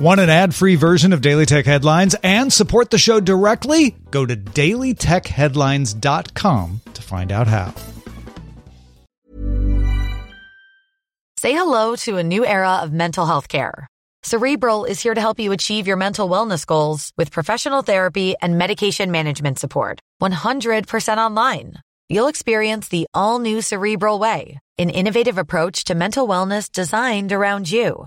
Want an ad free version of Daily Tech Headlines and support the show directly? Go to dailytechheadlines.com to find out how. Say hello to a new era of mental health care. Cerebral is here to help you achieve your mental wellness goals with professional therapy and medication management support. 100% online. You'll experience the all new Cerebral Way, an innovative approach to mental wellness designed around you.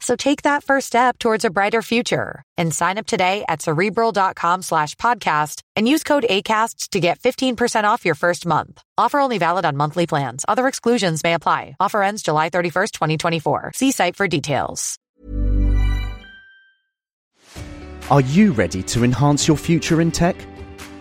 So take that first step towards a brighter future and sign up today at cerebral.com slash podcast and use code ACasts to get 15% off your first month. Offer only valid on monthly plans. Other exclusions may apply. Offer ends July 31st, 2024. See site for details. Are you ready to enhance your future in tech?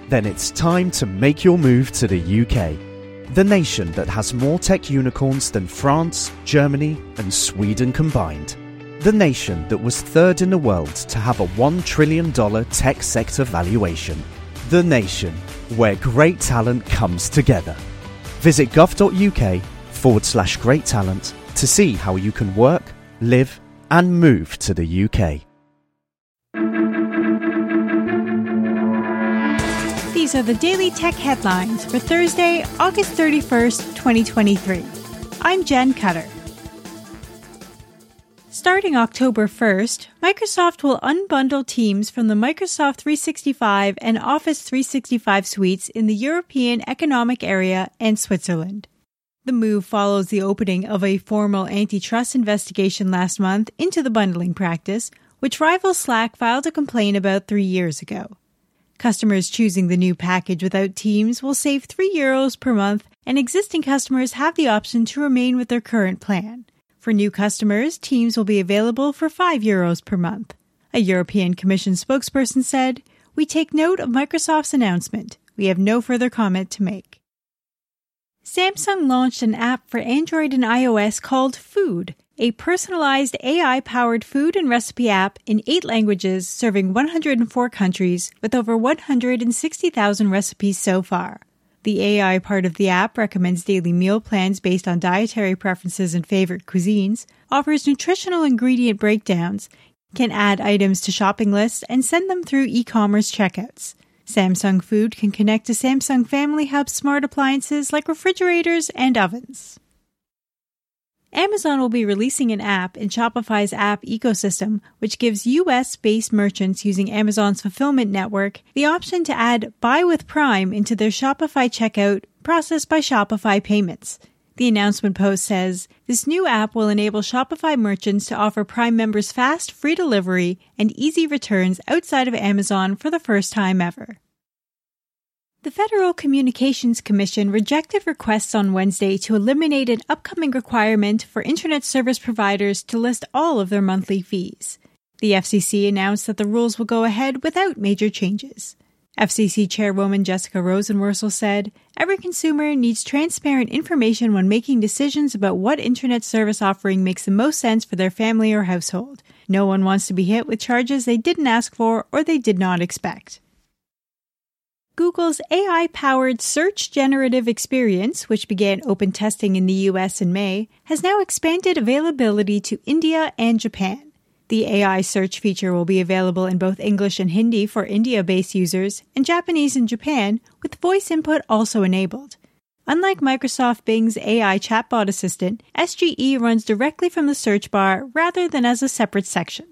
Then it's time to make your move to the UK. The nation that has more tech unicorns than France, Germany, and Sweden combined the nation that was third in the world to have a $1 trillion tech sector valuation. The nation where great talent comes together. Visit gov.uk forward slash great talent to see how you can work, live, and move to the UK. These are the daily tech headlines for Thursday, August 31st, 2023. I'm Jen Cutter. Starting October 1st, Microsoft will unbundle Teams from the Microsoft 365 and Office 365 suites in the European Economic Area and Switzerland. The move follows the opening of a formal antitrust investigation last month into the bundling practice, which rival Slack filed a complaint about three years ago. Customers choosing the new package without Teams will save 3 euros per month, and existing customers have the option to remain with their current plan. For new customers, Teams will be available for 5 euros per month. A European Commission spokesperson said, We take note of Microsoft's announcement. We have no further comment to make. Samsung launched an app for Android and iOS called Food, a personalized AI powered food and recipe app in eight languages serving 104 countries with over 160,000 recipes so far. The AI part of the app recommends daily meal plans based on dietary preferences and favorite cuisines, offers nutritional ingredient breakdowns, can add items to shopping lists, and send them through e commerce checkouts. Samsung Food can connect to Samsung Family Hub smart appliances like refrigerators and ovens. Amazon will be releasing an app in Shopify's app ecosystem, which gives US based merchants using Amazon's fulfillment network the option to add Buy with Prime into their Shopify checkout processed by Shopify payments. The announcement post says this new app will enable Shopify merchants to offer Prime members fast, free delivery and easy returns outside of Amazon for the first time ever. The Federal Communications Commission rejected requests on Wednesday to eliminate an upcoming requirement for Internet service providers to list all of their monthly fees. The FCC announced that the rules will go ahead without major changes. FCC Chairwoman Jessica Rosenworcel said, Every consumer needs transparent information when making decisions about what Internet service offering makes the most sense for their family or household. No one wants to be hit with charges they didn't ask for or they did not expect. Google's AI powered search generative experience, which began open testing in the US in May, has now expanded availability to India and Japan. The AI search feature will be available in both English and Hindi for India based users and Japanese in Japan, with voice input also enabled. Unlike Microsoft Bing's AI chatbot assistant, SGE runs directly from the search bar rather than as a separate section.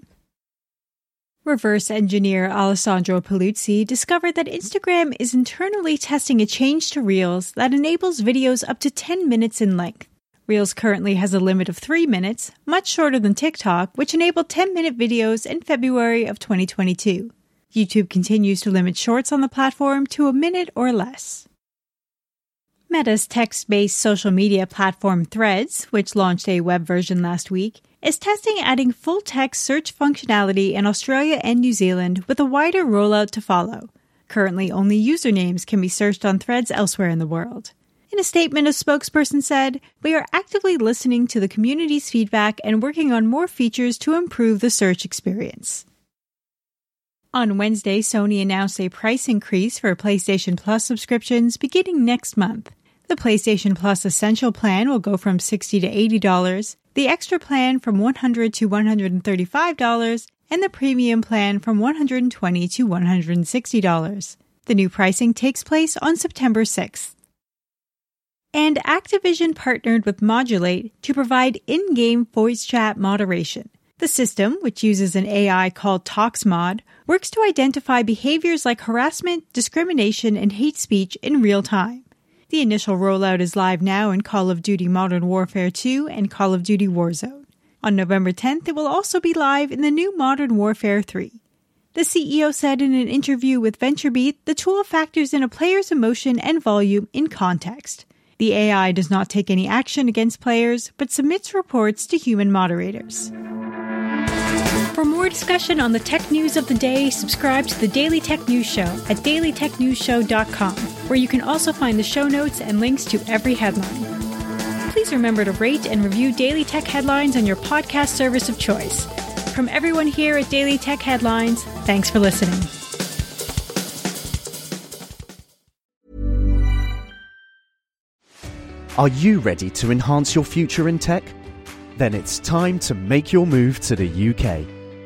Reverse engineer Alessandro Paluzzi discovered that Instagram is internally testing a change to Reels that enables videos up to 10 minutes in length. Reels currently has a limit of 3 minutes, much shorter than TikTok, which enabled 10 minute videos in February of 2022. YouTube continues to limit shorts on the platform to a minute or less. Meta's text based social media platform Threads, which launched a web version last week, is testing adding full text search functionality in Australia and New Zealand with a wider rollout to follow. Currently, only usernames can be searched on threads elsewhere in the world. In a statement, a spokesperson said, We are actively listening to the community's feedback and working on more features to improve the search experience. On Wednesday, Sony announced a price increase for PlayStation Plus subscriptions beginning next month. The PlayStation Plus Essential plan will go from $60 to $80, the Extra plan from 100 to $135, and the Premium plan from 120 to $160. The new pricing takes place on September 6th. And Activision partnered with Modulate to provide in game voice chat moderation. The system, which uses an AI called ToxMod, works to identify behaviors like harassment, discrimination, and hate speech in real time. The initial rollout is live now in Call of Duty Modern Warfare 2 and Call of Duty Warzone. On November 10th, it will also be live in the new Modern Warfare 3. The CEO said in an interview with VentureBeat the tool factors in a player's emotion and volume in context. The AI does not take any action against players, but submits reports to human moderators. For more discussion on the tech news of the day, subscribe to the Daily Tech News Show at dailytechnewsshow.com, where you can also find the show notes and links to every headline. Please remember to rate and review Daily Tech Headlines on your podcast service of choice. From everyone here at Daily Tech Headlines, thanks for listening. Are you ready to enhance your future in tech? Then it's time to make your move to the UK,